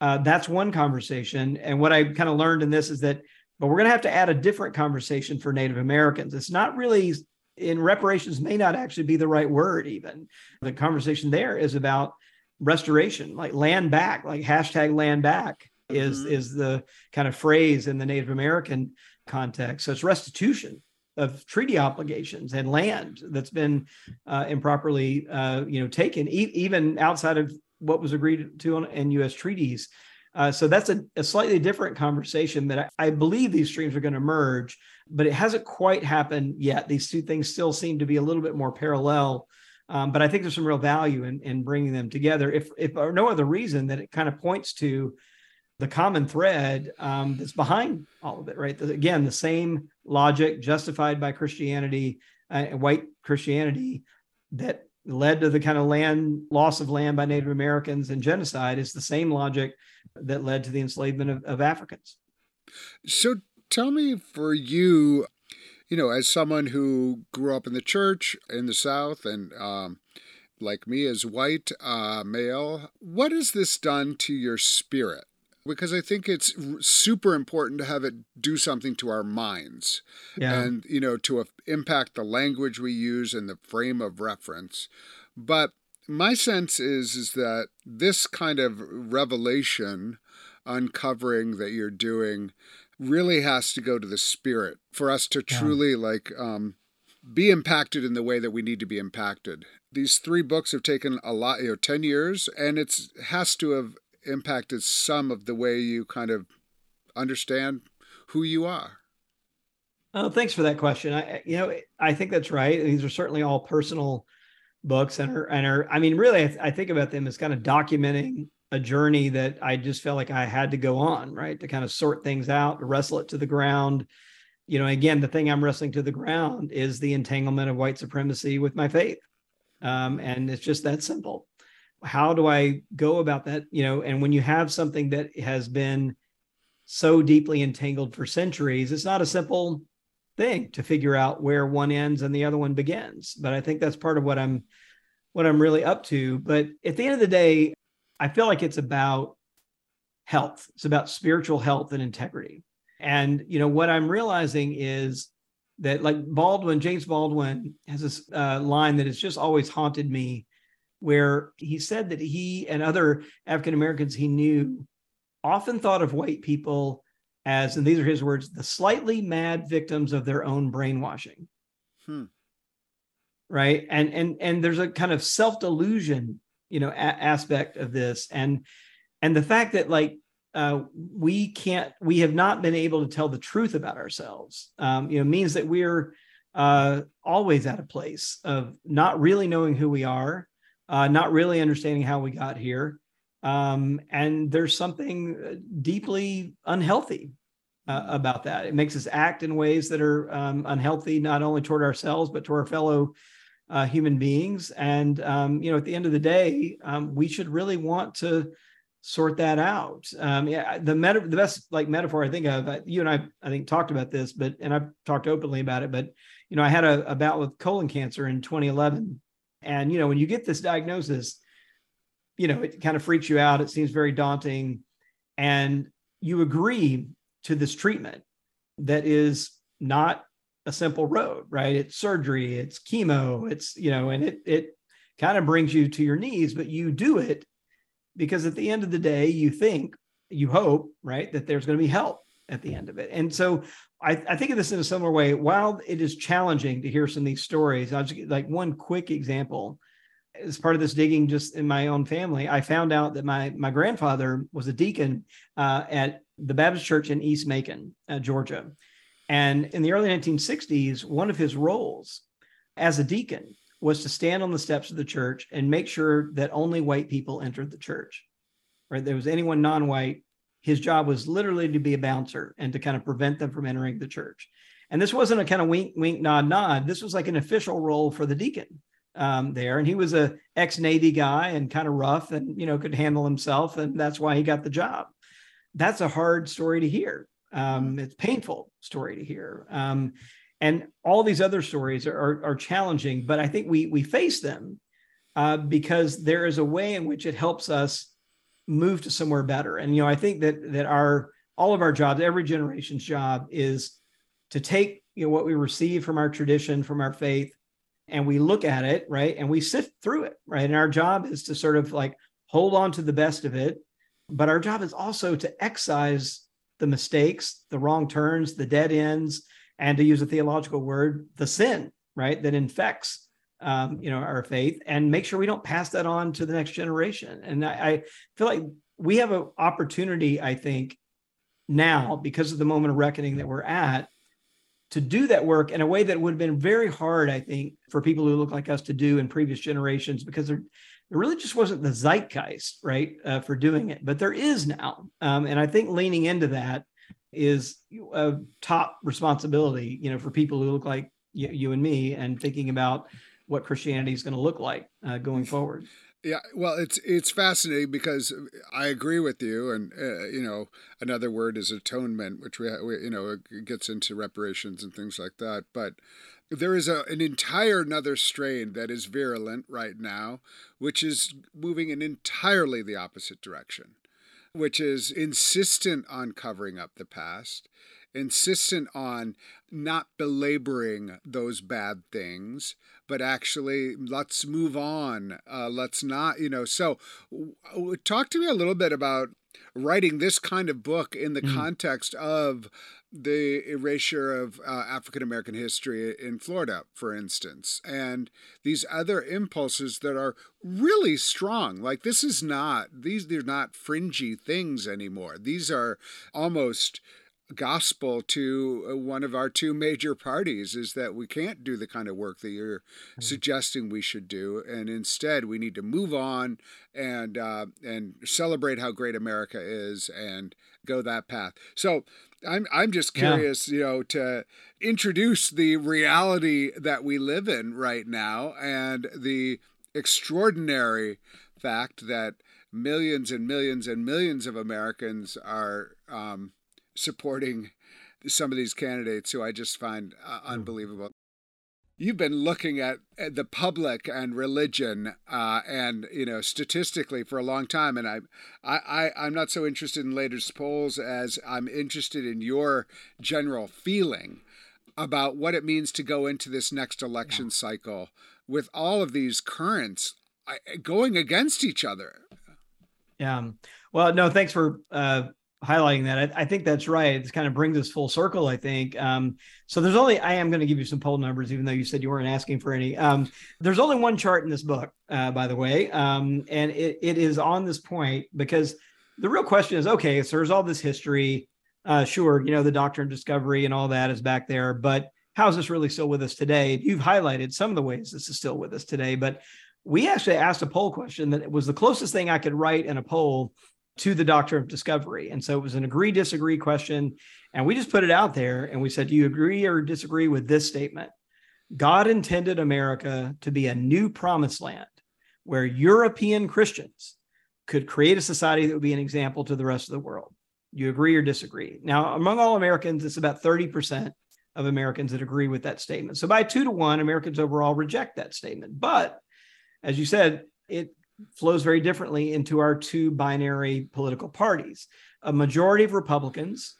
Uh, that's one conversation. And what I kind of learned in this is that, but we're going to have to add a different conversation for Native Americans. It's not really in reparations may not actually be the right word even. The conversation there is about restoration like land back like hashtag land back is mm-hmm. is the kind of phrase in the native american context. So it's restitution of treaty obligations and land that's been uh, improperly uh, you know taken e- even outside of what was agreed to on, in u.s treaties. Uh, so that's a, a, slightly different conversation that I, I believe these streams are going to merge but it hasn't quite happened yet. These two things still seem to be a little bit more parallel. Um, but I think there's some real value in, in bringing them together. If, if for no other reason that it kind of points to the common thread um, that's behind all of it, right? Again, the same logic justified by Christianity, uh, white Christianity, that led to the kind of land loss of land by Native Americans and genocide is the same logic that led to the enslavement of, of Africans. So, tell me for you, you know, as someone who grew up in the church in the South and um, like me as white uh, male, what has this done to your spirit? Because I think it's super important to have it do something to our minds yeah. and, you know, to impact the language we use and the frame of reference. But my sense is, is that this kind of revelation uncovering that you're doing really has to go to the spirit for us to truly yeah. like um, be impacted in the way that we need to be impacted. These three books have taken a lot, you know, 10 years, and it's has to have impacted some of the way you kind of understand who you are. Oh, thanks for that question. I, you know, I think that's right. These are certainly all personal books and are, and are, I mean, really, I, I think about them as kind of documenting a journey that I just felt like I had to go on, right? To kind of sort things out, wrestle it to the ground. You know, again, the thing I'm wrestling to the ground is the entanglement of white supremacy with my faith. Um, and it's just that simple. How do I go about that? You know, and when you have something that has been so deeply entangled for centuries, it's not a simple thing to figure out where one ends and the other one begins. But I think that's part of what I'm what I'm really up to. But at the end of the day, I feel like it's about health. It's about spiritual health and integrity. And you know what I'm realizing is that like Baldwin, James Baldwin has this uh, line that has just always haunted me, where he said that he and other African Americans he knew often thought of white people as, and these are his words, the slightly mad victims of their own brainwashing. Hmm. Right, and and and there's a kind of self delusion you know a- aspect of this. And and the fact that like uh, we can't we have not been able to tell the truth about ourselves um, you know means that we're uh, always at a place of not really knowing who we are uh, not really understanding how we got here. Um, and there's something deeply unhealthy uh, about that. It makes us act in ways that are um, unhealthy not only toward ourselves but to our fellow uh, human beings. And um, you know, at the end of the day, um, we should really want to sort that out. Um, yeah, the meta, the best like metaphor I think of. Uh, you and I, I think talked about this, but and I've talked openly about it. But you know, I had a, a bout with colon cancer in 2011, and you know, when you get this diagnosis, you know, it kind of freaks you out. It seems very daunting. And you agree to this treatment that is not a simple road, right? It's surgery, it's chemo, it's, you know, and it, it kind of brings you to your knees, but you do it because at the end of the day, you think, you hope, right, that there's going to be help at the end of it. And so I, I, think of this in a similar way. While it is challenging to hear some of these stories, I'll just like one quick example. As part of this digging, just in my own family, I found out that my my grandfather was a deacon uh, at the Baptist Church in East Macon, uh, Georgia, and in the early 1960s, one of his roles as a deacon was to stand on the steps of the church and make sure that only white people entered the church. Right, there was anyone non-white his job was literally to be a bouncer and to kind of prevent them from entering the church. And this wasn't a kind of wink, wink, nod, nod. This was like an official role for the deacon um, there. And he was a ex Navy guy and kind of rough and, you know, could handle himself. And that's why he got the job. That's a hard story to hear. Um, it's painful story to hear. Um, and all these other stories are, are, are, challenging, but I think we, we face them uh, because there is a way in which it helps us move to somewhere better. And you know, I think that that our all of our jobs, every generation's job is to take you know what we receive from our tradition, from our faith, and we look at it, right? And we sift through it, right? And our job is to sort of like hold on to the best of it. But our job is also to excise the mistakes, the wrong turns, the dead ends, and to use a theological word, the sin, right? That infects um, you know, our faith and make sure we don't pass that on to the next generation. And I, I feel like we have an opportunity, I think, now because of the moment of reckoning that we're at to do that work in a way that would have been very hard, I think, for people who look like us to do in previous generations because there, there really just wasn't the zeitgeist, right, uh, for doing it. But there is now. Um, and I think leaning into that is a top responsibility, you know, for people who look like you, you and me and thinking about what Christianity is going to look like uh, going forward. Yeah, well, it's it's fascinating because I agree with you, and uh, you know, another word is atonement, which we, we you know gets into reparations and things like that. But there is a, an entire another strain that is virulent right now, which is moving in entirely the opposite direction, which is insistent on covering up the past, insistent on not belaboring those bad things, but actually let's move on. Uh, let's not, you know. So, w- talk to me a little bit about writing this kind of book in the mm. context of the erasure of uh, African American history in Florida, for instance, and these other impulses that are really strong. Like this is not these they're not fringy things anymore. These are almost gospel to uh, one of our two major parties is that we can't do the kind of work that you're mm-hmm. suggesting we should do, and instead we need to move on and uh, and celebrate how great America is and go that path. So I'm I'm just curious, yeah. you know, to introduce the reality that we live in right now and the extraordinary fact that millions and millions and millions of Americans are um, supporting some of these candidates who I just find uh, hmm. unbelievable. You've been looking at the public and religion, uh, and you know statistically for a long time, and I, I, I'm not so interested in latest polls as I'm interested in your general feeling about what it means to go into this next election cycle with all of these currents going against each other. Yeah. Well, no, thanks for uh, highlighting that. I, I, think that's right. It kind of brings us full circle, I think. Um, so there's only, I am going to give you some poll numbers, even though you said you weren't asking for any. Um, there's only one chart in this book, uh, by the way. Um, and it, it is on this point because the real question is okay, so there's all this history. Uh, sure, you know, the doctrine of discovery and all that is back there, but how is this really still with us today? You've highlighted some of the ways this is still with us today, but we actually asked a poll question that was the closest thing I could write in a poll to the doctrine of discovery. And so it was an agree disagree question. And we just put it out there and we said, Do you agree or disagree with this statement? God intended America to be a new promised land where European Christians could create a society that would be an example to the rest of the world. You agree or disagree? Now, among all Americans, it's about 30% of Americans that agree with that statement. So by two to one, Americans overall reject that statement. But as you said, it flows very differently into our two binary political parties. A majority of Republicans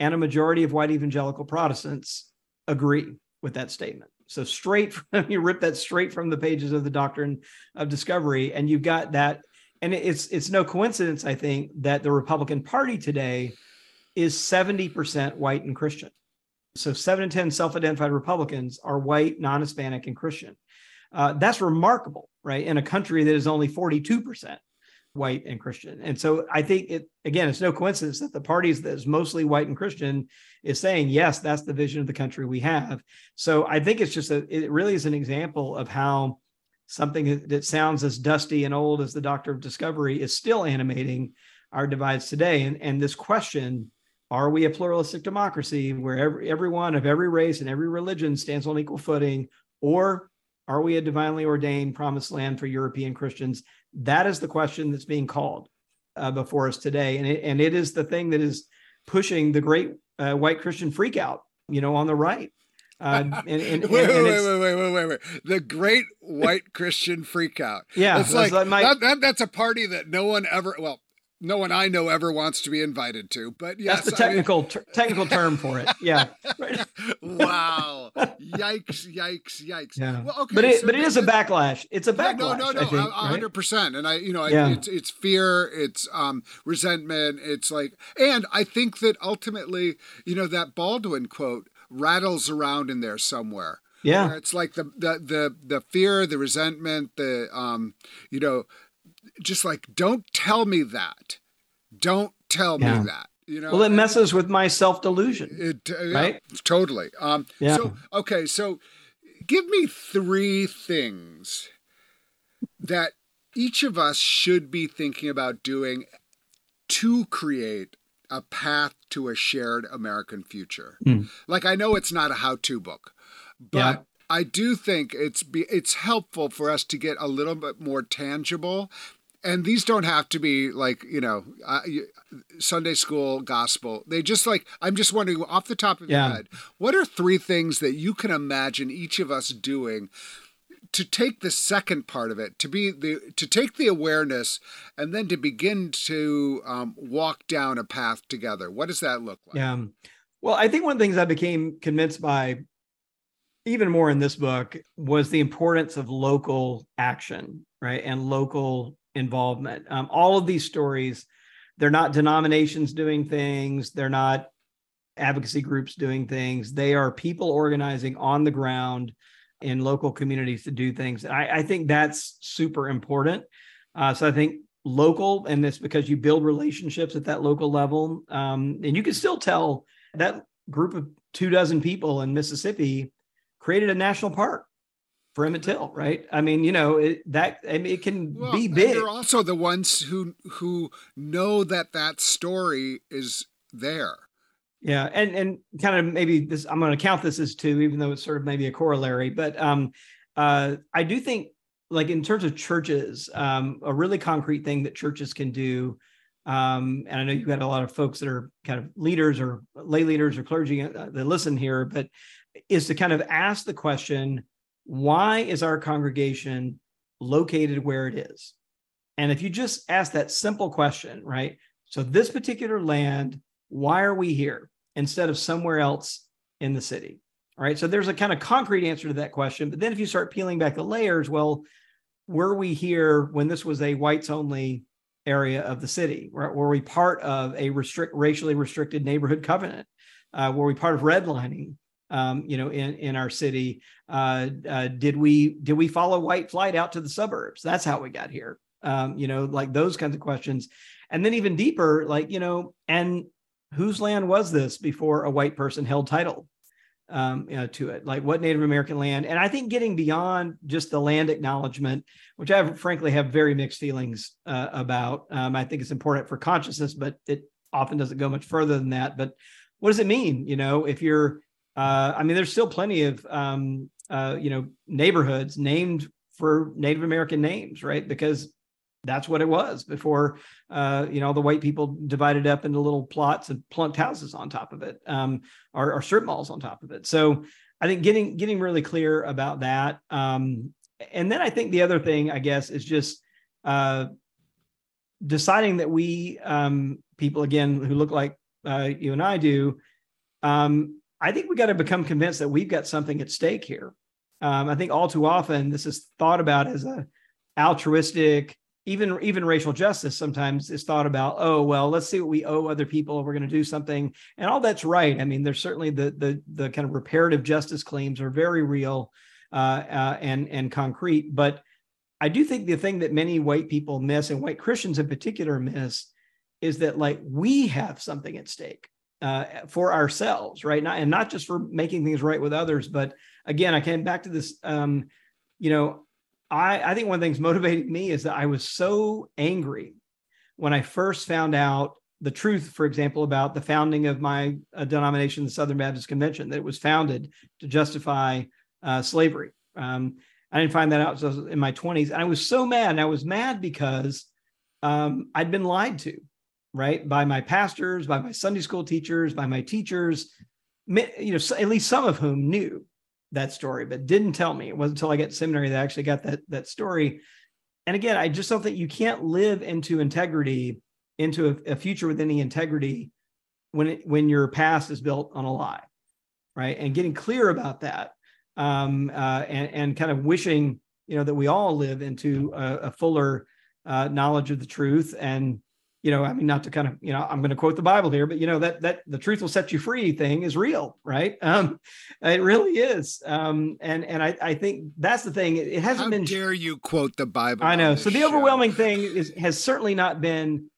and a majority of white evangelical Protestants agree with that statement. So straight from you rip that straight from the pages of the Doctrine of Discovery, and you've got that. And it's it's no coincidence, I think, that the Republican Party today is 70% white and Christian. So seven in 10 self-identified Republicans are white, non-Hispanic, and Christian. Uh, that's remarkable, right? In a country that is only 42% white and Christian. And so I think it again, it's no coincidence that the parties that is mostly white and Christian is saying, yes, that's the vision of the country we have. So I think it's just a it really is an example of how something that sounds as dusty and old as the Doctrine of Discovery is still animating our divides today. And, and this question, are we a pluralistic democracy where every, everyone of every race and every religion stands on equal footing, or are we a divinely ordained promised land for European Christians? That is the question that's being called uh, before us today. And it, and it is the thing that is pushing the great uh, white Christian freakout, you know, on the right. Uh, and, and, and, wait, wait, wait, wait, wait, wait, wait, The great white Christian freakout. Yeah, it's like, my, that, that, that's a party that no one ever. Well, no one I know ever wants to be invited to. But yes, that's the technical I mean... ter- technical term for it. Yeah. wow. Yikes! Yikes! Yikes! Yeah. Well, okay, but it so but it is a backlash. It's a backlash. No, no, no, hundred percent. And I, you know, I, yeah. it's it's fear, it's um resentment, it's like, and I think that ultimately, you know, that Baldwin quote rattles around in there somewhere. Yeah. It's like the the the the fear, the resentment, the um, you know just like don't tell me that don't tell yeah. me that you know well it messes with my self-delusion it uh, right totally um yeah. so okay so give me three things that each of us should be thinking about doing to create a path to a shared American future. Mm. Like I know it's not a how-to book, but yeah. I do think it's be, it's helpful for us to get a little bit more tangible and these don't have to be like you know uh, sunday school gospel. They just like i'm just wondering off the top of yeah. your head what are three things that you can imagine each of us doing to take the second part of it to be the to take the awareness and then to begin to um, walk down a path together? What does that look like? Yeah. Well i think one of the things i became convinced by even more in this book was the importance of local action right and local involvement. Um, all of these stories, they're not denominations doing things, they're not advocacy groups doing things. They are people organizing on the ground in local communities to do things. I, I think that's super important. Uh, so I think local, and it's because you build relationships at that local level. Um, and you can still tell that group of two dozen people in Mississippi created a national park for Emmett Till, right? I mean, you know, it, that I mean, it can well, be big. they're also the ones who who know that that story is there. Yeah, and and kind of maybe this I'm going to count this as two, even though it's sort of maybe a corollary. But um, uh, I do think, like in terms of churches, um, a really concrete thing that churches can do. Um, and I know you've got a lot of folks that are kind of leaders or lay leaders or clergy uh, that listen here, but is to kind of ask the question why is our congregation located where it is? And if you just ask that simple question, right? So, this particular land, why are we here instead of somewhere else in the city? All right. So, there's a kind of concrete answer to that question. But then if you start peeling back the layers, well, were we here when this was a whites only area of the city? Were, were we part of a restrict, racially restricted neighborhood covenant? Uh, were we part of redlining? Um, you know, in in our city. Uh, uh, did we did we follow white flight out to the suburbs? That's how we got here. Um, you know, like those kinds of questions, and then even deeper, like you know, and whose land was this before a white person held title um, you know, to it? Like what Native American land? And I think getting beyond just the land acknowledgement, which I frankly have very mixed feelings uh, about. Um, I think it's important for consciousness, but it often doesn't go much further than that. But what does it mean? You know, if you're uh, I mean, there's still plenty of um, uh, you know neighborhoods named for Native American names, right? Because that's what it was before uh, you know the white people divided up into little plots and plunked houses on top of it, um, or, or strip malls on top of it. So I think getting getting really clear about that, um, and then I think the other thing I guess is just uh, deciding that we um, people again who look like uh, you and I do, um, I think we got to become convinced that we've got something at stake here. Um, I think all too often this is thought about as a altruistic, even even racial justice sometimes is thought about. Oh well, let's see what we owe other people. We're going to do something, and all that's right. I mean, there's certainly the the the kind of reparative justice claims are very real uh, uh, and and concrete, but I do think the thing that many white people miss, and white Christians in particular miss, is that like we have something at stake uh, for ourselves, right? Not and not just for making things right with others, but again, I came back to this. Um, you know, I I think one of the things motivating me is that I was so angry when I first found out the truth, for example, about the founding of my uh, denomination, the Southern Baptist Convention, that it was founded to justify uh, slavery. Um, I didn't find that out until in my 20s. And I was so mad. And I was mad because um, I'd been lied to, right? By my pastors, by my Sunday school teachers, by my teachers, you know, at least some of whom knew that story, but didn't tell me. It wasn't until I got to seminary that I actually got that, that story. And again, I just don't think you can't live into integrity, into a, a future with any integrity when it, when your past is built on a lie, right? And getting clear about that um, uh, and, and, kind of wishing you know that we all live into a, a fuller uh, knowledge of the truth and you know i mean not to kind of you know i'm going to quote the bible here but you know that that the truth will set you free thing is real right? Um it really is. Um and and i i think that's the thing. It, hasn't How been dare you quote the bible i know. so the show. overwhelming thing is has certainly not been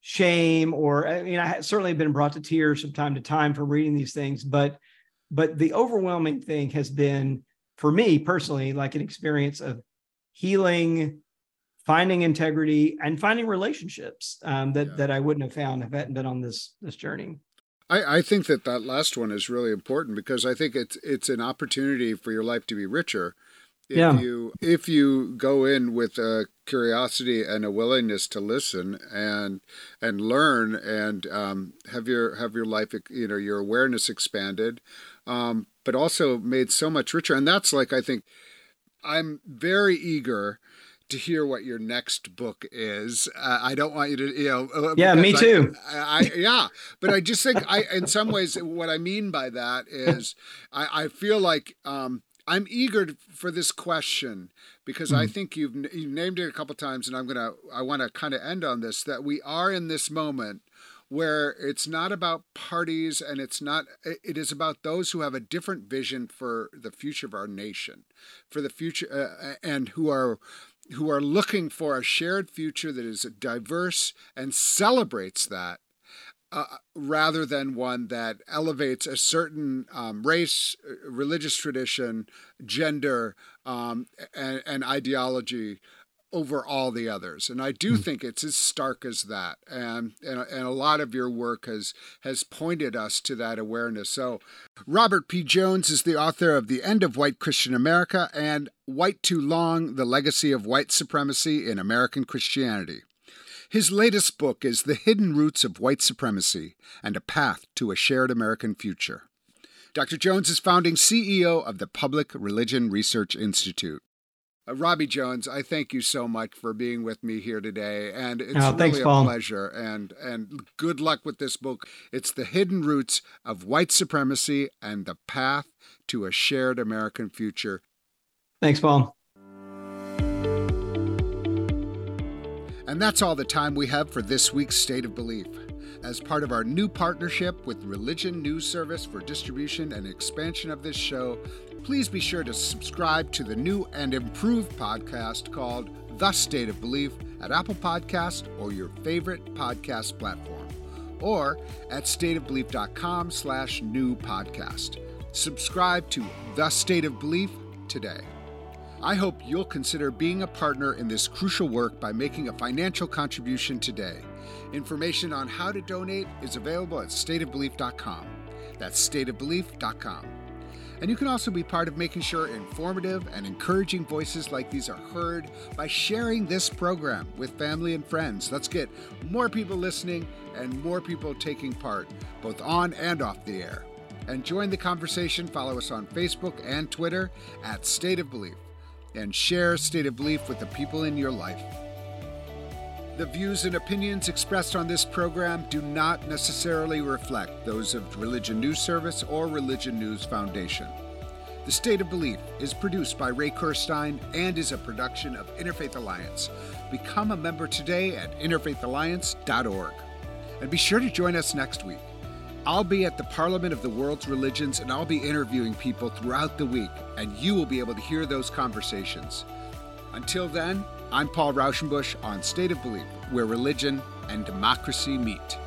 shame or i mean i certainly have been brought to tears from time to time from reading these things but but the overwhelming thing has been, for me personally, like an experience of healing, finding integrity, and finding relationships um, that yeah. that I wouldn't have found if I hadn't been on this this journey. I, I think that that last one is really important because I think it's it's an opportunity for your life to be richer if yeah. you if you go in with a curiosity and a willingness to listen and and learn and um, have your have your life you know your awareness expanded um, but also made so much richer. And that's like, I think, I'm very eager to hear what your next book is. Uh, I don't want you to, you know. Uh, yeah, me too. I, I, yeah, but I just think I, in some ways, what I mean by that is, I, I feel like um, I'm eager for this question because mm. I hmm. think you've you've named it a couple times, and I'm gonna I want to kind of end on this that we are in this moment where it's not about parties and it's not it is about those who have a different vision for the future of our nation for the future uh, and who are who are looking for a shared future that is diverse and celebrates that uh, rather than one that elevates a certain um, race, uh, religious tradition, gender, um, and, and, ideology over all the others. And I do mm. think it's as stark as that. And, and, and a lot of your work has, has pointed us to that awareness. So, Robert P. Jones is the author of The End of White Christian America and White Too Long The Legacy of White Supremacy in American Christianity. His latest book is The Hidden Roots of White Supremacy and a Path to a Shared American Future. Dr. Jones is founding CEO of the Public Religion Research Institute. Uh, Robby Jones, I thank you so much for being with me here today, and it's oh, really a Paul. pleasure. And and good luck with this book. It's the hidden roots of white supremacy and the path to a shared American future. Thanks, Paul. And that's all the time we have for this week's State of Belief. As part of our new partnership with Religion News Service for distribution and expansion of this show, please be sure to subscribe to the new and improved podcast called The State of Belief at Apple Podcast or your favorite podcast platform, or at stateofbelief.com slash new podcast. Subscribe to The State of Belief today. I hope you'll consider being a partner in this crucial work by making a financial contribution today. Information on how to donate is available at stateofbelief.com. That's stateofbelief.com. And you can also be part of making sure informative and encouraging voices like these are heard by sharing this program with family and friends. Let's get more people listening and more people taking part, both on and off the air. And join the conversation. Follow us on Facebook and Twitter at State of Belief. And share State of Belief with the people in your life. The views and opinions expressed on this program do not necessarily reflect those of Religion News Service or Religion News Foundation. The State of Belief is produced by Ray Kirstein and is a production of Interfaith Alliance. Become a member today at interfaithalliance.org. And be sure to join us next week. I'll be at the Parliament of the World's Religions and I'll be interviewing people throughout the week, and you will be able to hear those conversations. Until then, I'm Paul Rauschenbusch on State of Belief, where religion and democracy meet.